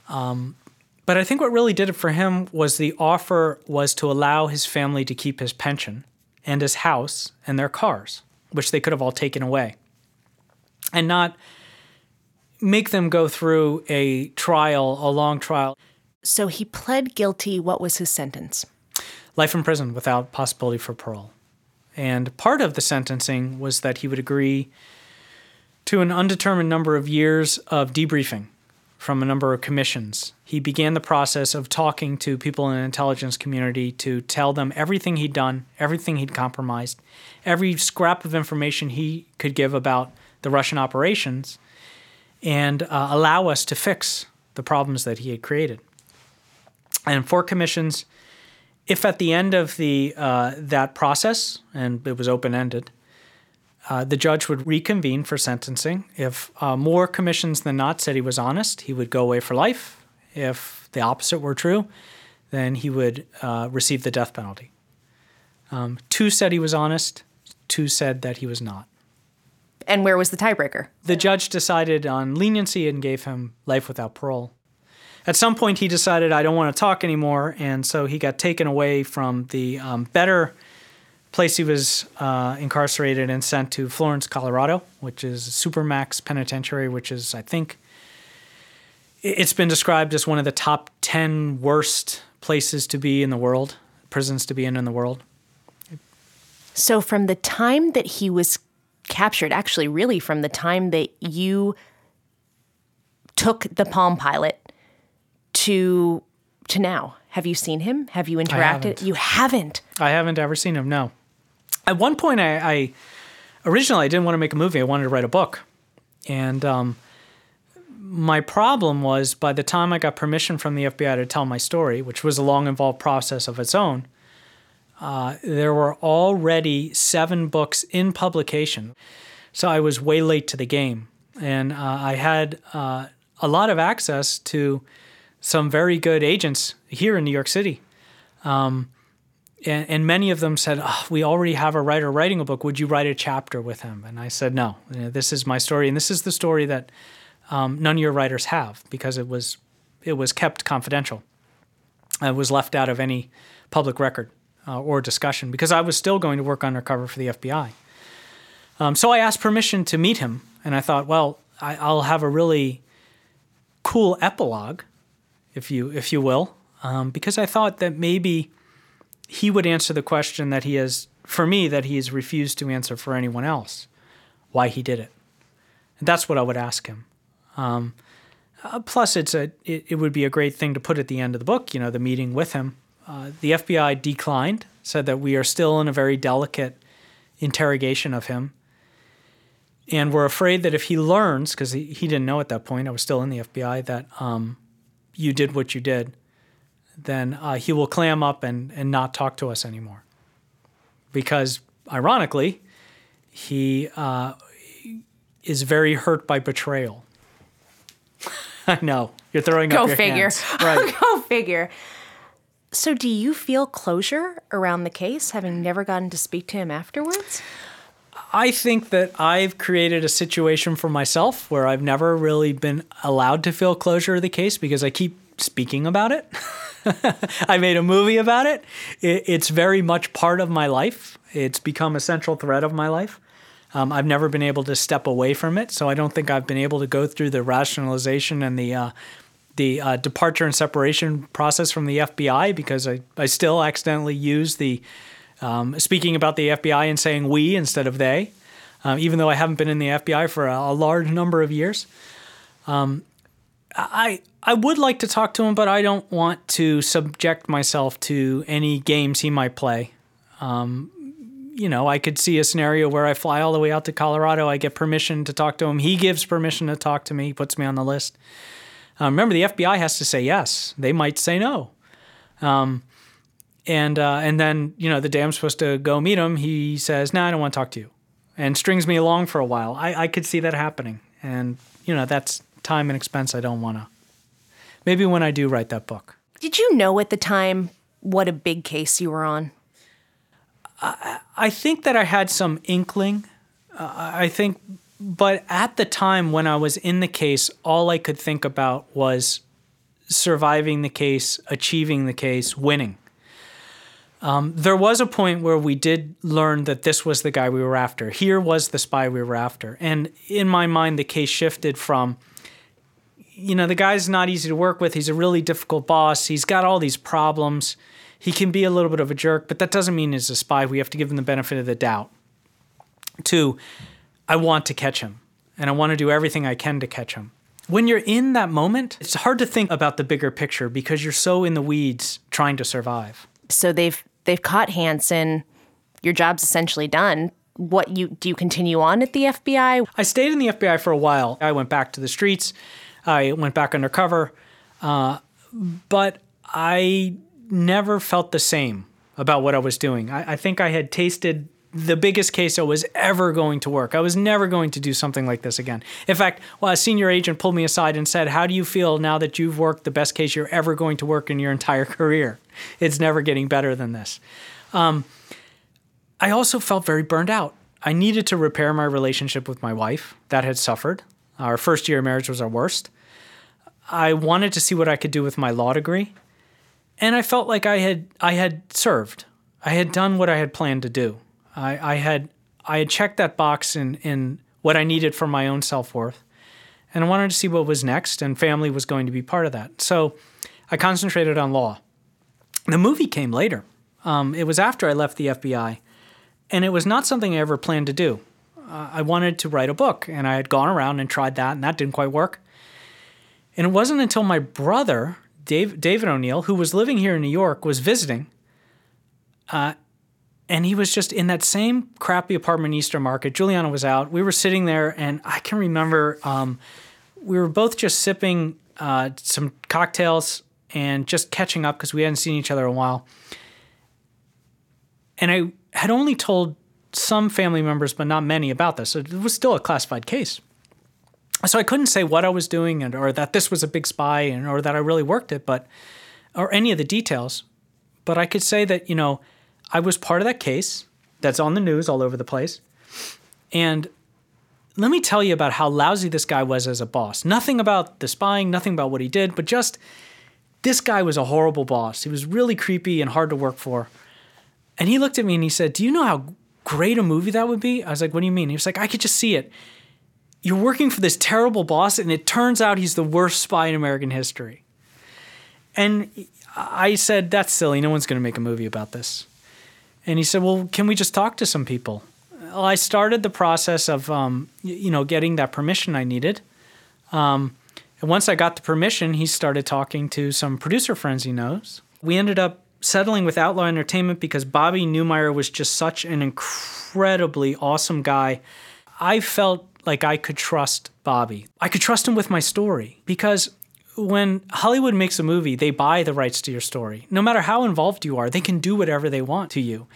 Um, but I think what really did it for him was the offer was to allow his family to keep his pension and his house and their cars, which they could have all taken away, and not make them go through a trial, a long trial. So he pled guilty. What was his sentence? Life in prison without possibility for parole. And part of the sentencing was that he would agree to an undetermined number of years of debriefing from a number of commissions. He began the process of talking to people in the intelligence community to tell them everything he'd done, everything he'd compromised, every scrap of information he could give about the Russian operations, and uh, allow us to fix the problems that he had created. And four commissions if at the end of the uh, that process, and it was open ended, uh, the judge would reconvene for sentencing. If uh, more commissions than not said he was honest, he would go away for life. If the opposite were true, then he would uh, receive the death penalty. Um, two said he was honest. Two said that he was not. And where was the tiebreaker? The judge decided on leniency and gave him life without parole at some point he decided I don't want to talk anymore, and so he got taken away from the um, better place he was uh, incarcerated and sent to Florence, Colorado, which is Supermax Penitentiary, which is I think it's been described as one of the top ten worst places to be in the world, prisons to be in in the world. So from the time that he was captured, actually, really from the time that you took the Palm Pilot to to now? Have you seen him? Have you interacted? haven't. You haven't. I haven't ever seen him. No. At one point, I, I originally I didn't want to make a movie. I wanted to write a book, and um, my problem was by the time I got permission from the FBI to tell my story, which was a long, involved process of its own, uh, there were already seven books in publication. So I was way late to the game, and uh, I had uh, a lot of access to some very good agents here in New York City. Um, and, and, many of them said, oh, We already have a writer writing a book. Would you write a chapter with him? And I said, No, this is my story. And this is the story that um, none of your writers have because it was, it was kept confidential. It was left out of any public record uh, or discussion because I was still going to work undercover for the FBI. Um, so I asked permission to meet him. And I thought, well, I, I'll have a really cool epilogue if you if you will, um, because I thought that maybe he would answer the question that he has for me that he has refused to answer for anyone else, why he did it. And that's what I would ask him. Um, uh, plus, it's a it, it, would be a great thing to put at the end of the book. You know, the meeting with him. Uh, the FBI declined, said that we are still in a very delicate interrogation of him. And we're afraid that if he learns, because he, he didn't know at that point, I was still in the FBI, that um, you did what you did, then uh, he will clam up and, and not talk to us anymore. Because, ironically, he uh, is very hurt by betrayal. I know. You're throwing Go up your figure. hands. Right. Go figure. So, do you feel closure around the case, having never gotten to speak to him afterwards? I think that I've created a situation for myself where I've never really been allowed to feel closure of the case because I keep speaking about it. I made a movie about it. it. It's very much part of my life. It's become a central thread of my life. Um, I've never been able to step away from it, so I don't think I've been able to go through the rationalization and the uh, the uh, departure and separation process from the FBI because I, I still accidentally use the um, speaking about the FBI and saying we instead of they, um, even though I haven't been in the FBI for a, a large number of years. Um, I I would like to talk to him, but I don't want to subject myself to any games he might play. Um, you know, I could see a scenario where I fly all the way out to Colorado. I get permission to talk to him. He gives permission to talk to me. He puts me on the list. Uh, remember, the FBI has to say yes. They might say no. Um, and uh, and then you know the day I'm supposed to go meet him, he says, "No, nah, I don't want to talk to you," and strings me along for a while. I, I could see that happening, and you know that's time and expense I don't want to. Maybe when I do write that book. Did you know at the time what a big case you were on? I, I think that I had some inkling. Uh, I think, but at the time when I was in the case, all I could think about was surviving the case, achieving the case, winning. Um, there was a point where we did learn that this was the guy we were after. Here was the spy we were after. And in my mind, the case shifted from, you know, the guy's not easy to work with. He's a really difficult boss. He's got all these problems. He can be a little bit of a jerk, but that doesn't mean he's a spy. We have to give him the benefit of the doubt. Two, I want to catch him, and I want to do everything I can to catch him. When you're in that moment, it's hard to think about the bigger picture because you're so in the weeds trying to survive. So they've they've caught Hanssen. Your job's essentially done. What you do you continue on at the FBI? I stayed in the FBI for a while. I went back to the streets. I went back undercover, uh, but I never felt the same about what I was doing. I, I think I had tasted the biggest case I was ever going to work. I was never going to do something like this again. In fact, well, a senior agent pulled me aside and said, How do you feel now that you've worked the best case you're ever going to work in your entire career? It's never getting better than this. Um, I also felt very burned out. I needed to repair my relationship with my wife that had suffered. Our first year of marriage was our worst. I wanted to see what I could do with my law degree. And I felt like I had I had served. I had done what I had planned to do. I, I had I had checked that box in, in what I needed for my own self worth. And I wanted to see what was next, and family was going to be part of that. So I concentrated on law. The movie came later. Um, it was after I left the FBI, and it was not something I ever planned to do. Uh, I wanted to write a book, and I had gone around and tried that, and that didn't quite work. And it wasn't until my brother, Dave, David O'Neill, who was living here in New York, was visiting. Uh, and he was just in that same crappy apartment in Eastern Market. Juliana was out. We were sitting there, and I can remember um, we were both just sipping uh, some cocktails and just catching up because we hadn't seen each other in a while. And I had only told some family members, but not many, about this. It was still a classified case. So I couldn't say what I was doing, and, or that this was a big spy, and, or that I really worked it, but or any of the details. But I could say that you know I was part of that case that's on the news all over the place. And let me tell you about how lousy this guy was as a boss. Nothing about the spying, nothing about what he did, but just this guy was a horrible boss. He was really creepy and hard to work for. And he looked at me and he said, Do you know how great a movie that would be? I was like, What do you mean? He was like, I could just see it. You're working for this terrible boss, and it turns out he's the worst spy in American history. And I said, That's silly. No one's going to make a movie about this. And he said, "Well, can we just talk to some people?" Well, I started the process of, um, you know, getting that permission I needed. Um, and once I got the permission, he started talking to some producer friends he knows. We ended up settling with Outlaw Entertainment because Bobby Newmyer was just such an incredibly awesome guy. I felt like I could trust Bobby. I could trust him with my story because when Hollywood makes a movie, they buy the rights to your story. No matter how involved you are, they can do whatever they want to you.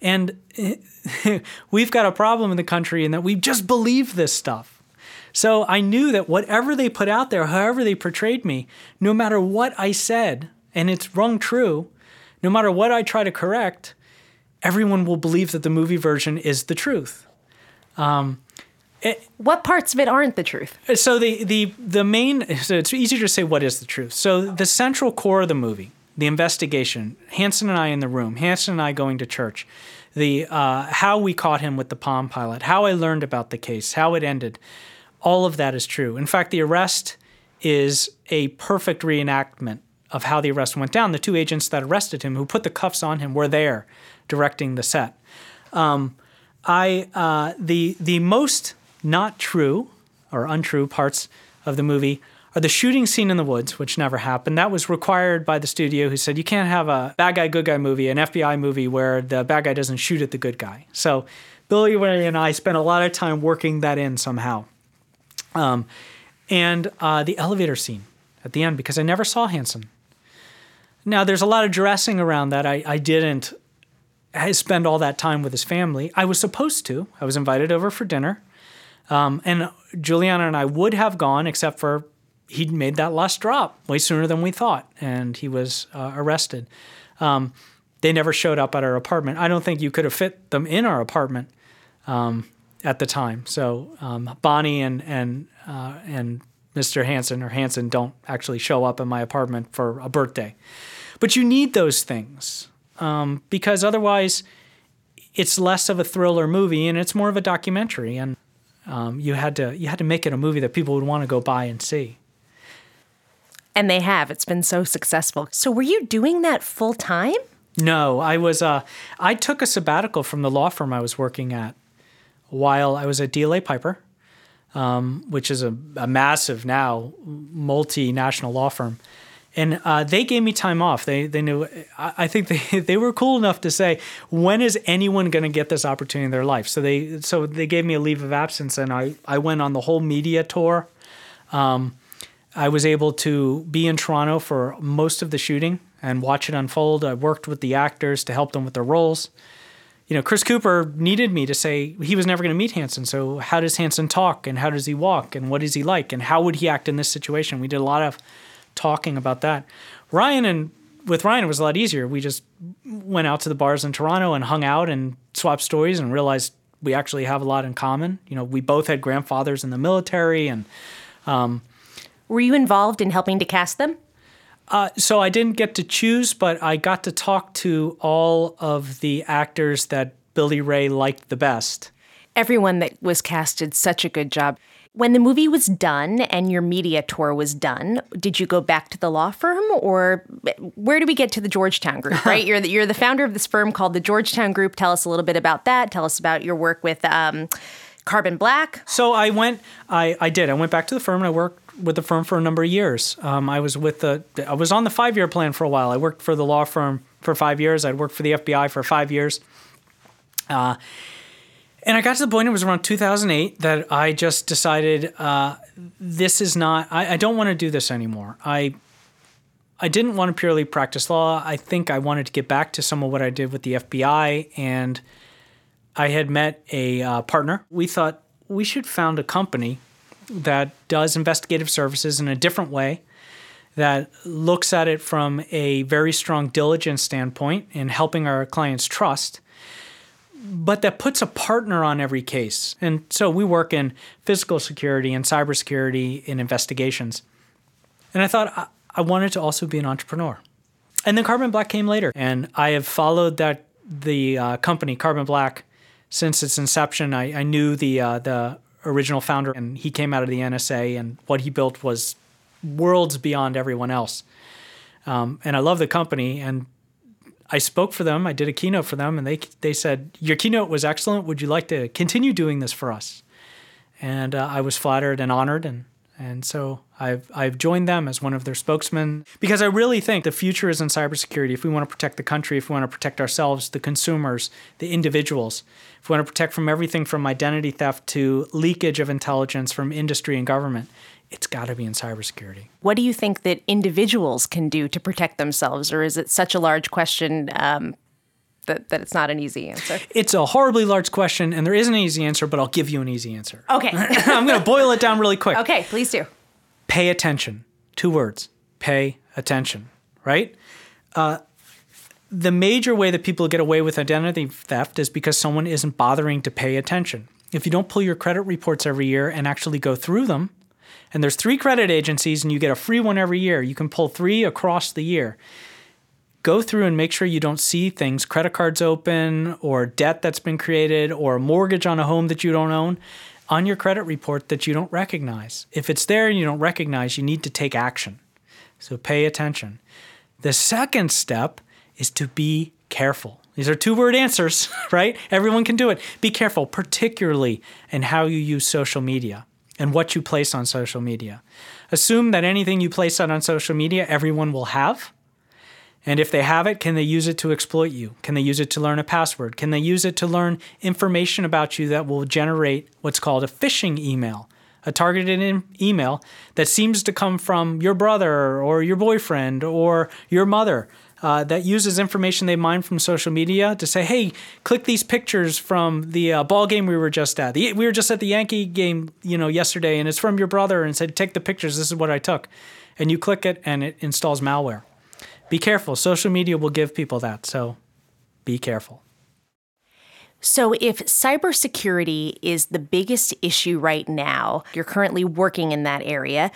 And we've got a problem in the country in that we just believe this stuff. So I knew that whatever they put out there, however they portrayed me, no matter what I said, and it's rung true, no matter what I try to correct, everyone will believe that the movie version is the truth. Um, it, what parts of it aren't the truth? So the the the main so it's easier to say what is the truth. So the central core of the movie, the investigation, Hanssen and I in the room, Hanssen and I going to church, the uh, how we caught him with the Palm Pilot, how I learned about the case, how it ended, all of that is true. In fact, the arrest is a perfect reenactment of how the arrest went down. The two agents that arrested him, who put the cuffs on him, were there directing the set. Um, I uh, the the most not true or untrue parts of the movie are the shooting scene in the woods, which never happened. That was required by the studio, who said you can't have a bad guy, good guy movie, an FBI movie where the bad guy doesn't shoot at the good guy. So Billy Ray and I spent a lot of time working that in somehow. Um, and uh, the elevator scene at the end, because I never saw Hanssen. Now, there's a lot of dressing around that. I, I didn't spend all that time with his family. I was supposed to. I was invited over for dinner. Um, and Juliana and I would have gone, except for he'd made that last drop way sooner than we thought, and he was uh, arrested. Um, they never showed up at our apartment. I don't think you could have fit them in our apartment um, at the time. So um, Bonnie and and uh, and Mr. Hanssen or Hanssen don't actually show up in my apartment for a birthday. But you need those things um, because otherwise, it's less of a thriller movie and it's more of a documentary. And um, you had to you had to make it a movie that people would want to go buy and see. And they have. It's been so successful. So were you doing that full time? No, I was. Uh, I took a sabbatical from the law firm I was working at while I was at DLA Piper, um, which is a, a, massive now multinational law firm. And uh, they gave me time off. They they knew. I, I think they, they were cool enough to say, when is anyone going to get this opportunity in their life? So they so they gave me a leave of absence, and I I went on the whole media tour. Um, I was able to be in Toronto for most of the shooting and watch it unfold. I worked with the actors to help them with their roles. You know, Chris Cooper needed me to say he was never going to meet Hanssen. So, how does Hanssen talk and how does he walk and what is he like and how would he act in this situation? We did a lot of talking about that. Ryan and with Ryan, it was a lot easier. We just went out to the bars in Toronto and hung out and swapped stories and realized we actually have a lot in common. You know, we both had grandfathers in the military and um, were you involved in helping to cast them? Uh, so I didn't get to choose, but I got to talk to all of the actors that Billy Ray liked the best. Everyone that was cast did such a good job. When the movie was done and your media tour was done, did you go back to the law firm, or where do we get to the Georgetown Group? Right, you're the, you're the founder of this firm called the Georgetown Group. Tell us a little bit about that. Tell us about your work with um, Carbon Black. So I went, I, I did. I went back to the firm and I worked with the firm for a number of years. Um, I was with the I was on the five year plan for a while. I worked for the law firm for five years. I'd worked for the FBI for five years. Uh, and I got to the point, it was around 2008, that I just decided uh, this is not, I, I don't want to do this anymore. I, I didn't want to purely practice law. I think I wanted to get back to some of what I did with the FBI. And I had met a uh, partner. We thought we should found a company that does investigative services in a different way, that looks at it from a very strong diligence standpoint in helping our clients trust, but that puts a partner on every case. And so we work in physical security and cybersecurity in investigations. And I thought I wanted to also be an entrepreneur. And then Carbon Black came later, and I have followed that the uh, company Carbon Black since its inception. I, I knew the uh, the original founder, and he came out of the NSA, and what he built was worlds beyond everyone else. Um, and I love the company, and I spoke for them. I did a keynote for them, and they they said your keynote was excellent. Would you like to continue doing this for us? And uh, I was flattered and honored, and and so I've, I've joined them as one of their spokesmen because I really think the future is in cybersecurity. If we want to protect the country, if we want to protect ourselves, the consumers, the individuals, if we want to protect from everything from identity theft to leakage of intelligence from industry and government, it's got to be in cybersecurity. What do you think that individuals can do to protect themselves, or is it such a large question? Um, that, that it's not an easy answer. It's a horribly large question, and there isn't an easy answer, but I'll give you an easy answer. Okay. I'm going to boil it down really quick. okay, please do. Pay attention. Two words pay attention, right? Uh, the major way that people get away with identity theft is because someone isn't bothering to pay attention. If you don't pull your credit reports every year and actually go through them, and there's three credit agencies and you get a free one every year, you can pull three across the year. Go through and make sure you don't see things, credit cards open, or debt that's been created, or a mortgage on a home that you don't own on your credit report that you don't recognize. If it's there and you don't recognize, you need to take action. So pay attention. The second step is to be careful. These are two word answers, right? Everyone can do it. Be careful, particularly in how you use social media and what you place on social media. Assume that anything you place out on social media, everyone will have. And if they have it, can they use it to exploit you? Can they use it to learn a password? Can they use it to learn information about you that will generate what's called a phishing email? A targeted email that seems to come from your brother or your boyfriend or your mother uh, that uses information they mine from social media to say, "Hey, click these pictures from the uh, ball game we were just at. The, we were just at the Yankee game, you know, yesterday, and it's from your brother." And said, "Take the pictures. This is what I took," and you click it, and it installs malware. Be careful. Social media will give people that, so be careful. So, if cybersecurity is the biggest issue right now, you're currently working in that area.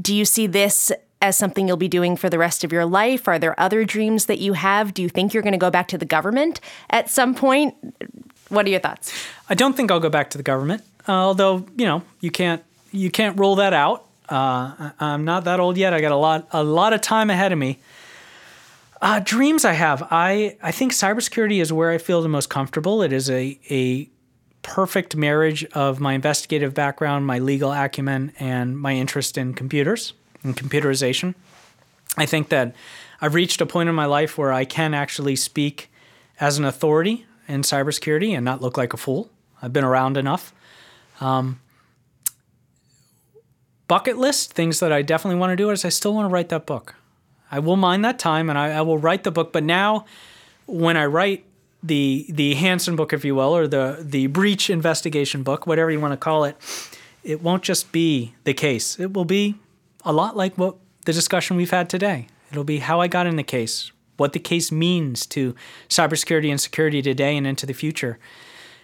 Do you see this as something you'll be doing for the rest of your life? Are there other dreams that you have? Do you think you're going to go back to the government at some point? What are your thoughts? I don't think I'll go back to the government, uh, although you know you can't you can't rule that out. Uh, I'm not that old yet. I got a lot a lot of time ahead of me. Uh, dreams I have. I I think cybersecurity is where I feel the most comfortable. It is a a perfect marriage of my investigative background, my legal acumen, and my interest in computers and computerization. I think that I've reached a point in my life where I can actually speak as an authority in cybersecurity and not look like a fool. I've been around enough. Um, bucket list, things that I definitely want to do is I still want to write that book. I will mind that time and I, I will write the book. But now, when I write the the Hanssen book, if you will, or the the breach investigation book, whatever you want to call it, it won't just be the case. It will be a lot like what the discussion we've had today. It'll be how I got in the case, what the case means to cybersecurity and security today and into the future,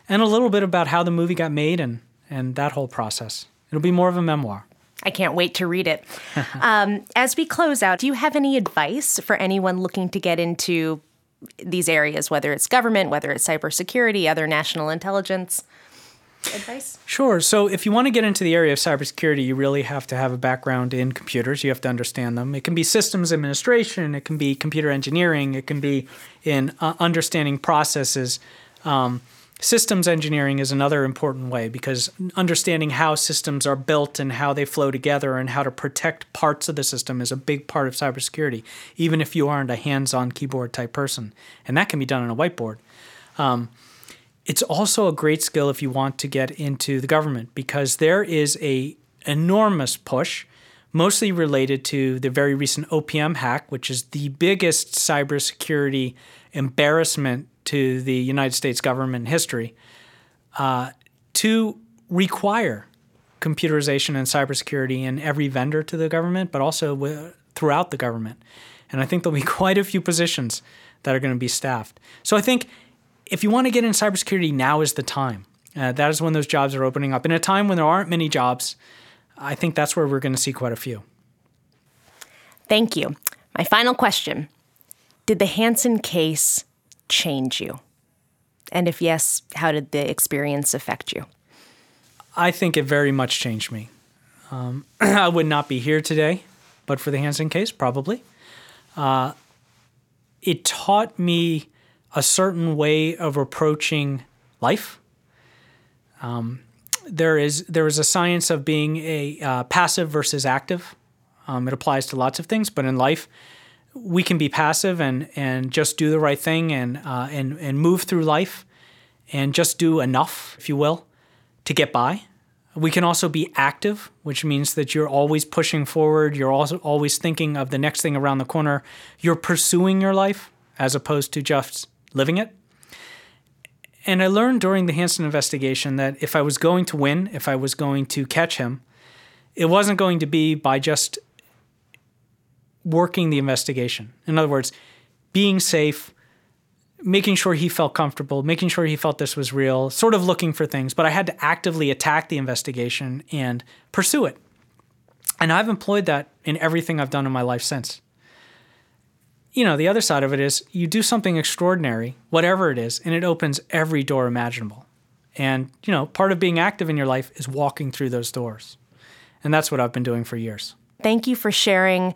and a little bit about how the movie got made and, and that whole process. It'll be more of a memoir. I can't wait to read it. um, as we close out, do you have any advice for anyone looking to get into these areas, whether it's government, whether it's cybersecurity, other national intelligence? Advice? Sure. So, if you want to get into the area of cybersecurity, you really have to have a background in computers. You have to understand them. It can be systems administration, it can be computer engineering, it can be in uh, understanding processes. Um, systems engineering is another important way because understanding how systems are built and how they flow together and how to protect parts of the system is a big part of cybersecurity, even if you aren't a hands on keyboard type person. And that can be done on a whiteboard. Um, it's also a great skill if you want to get into the government because there is a enormous push mostly related to the very recent OPM hack which is the biggest cybersecurity embarrassment to the United States government history uh, to require computerization and cybersecurity in every vendor to the government but also w- throughout the government. And I think there'll be quite a few positions that are going to be staffed. So I think if you want to get in cybersecurity, now is the time. Uh, that is when those jobs are opening up. In a time when there aren't many jobs, I think that's where we're going to see quite a few. Thank you. My final question Did the Hanssen case change you? And if yes, how did the experience affect you? I think it very much changed me. Um, I would not be here today, but for the Hanssen case, probably. Uh, it taught me a certain way of approaching life. Um, there is there is a science of being a uh, passive versus active. Um, it applies to lots of things, but in life, we can be passive and and just do the right thing and uh, and and move through life, and just do enough, if you will, to get by. We can also be active, which means that you're always pushing forward. You're also always thinking of the next thing around the corner. You're pursuing your life as opposed to just living it. And I learned during the Hanssen investigation that if I was going to win, if I was going to catch him, it wasn't going to be by just working the investigation. In other words, being safe, making sure he felt comfortable, making sure he felt this was real, sort of looking for things, but I had to actively attack the investigation and pursue it. And I've employed that in everything I've done in my life since. You know, the other side of it is you do something extraordinary, whatever it is, and it opens every door imaginable. And, you know, part of being active in your life is walking through those doors. And that's what I've been doing for years. Thank you for sharing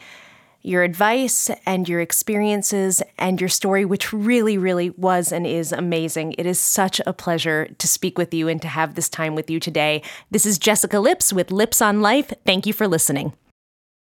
your advice and your experiences and your story, which really, really was and is amazing. It is such a pleasure to speak with you and to have this time with you today. This is Jessica Lips with Lips on Life. Thank you for listening.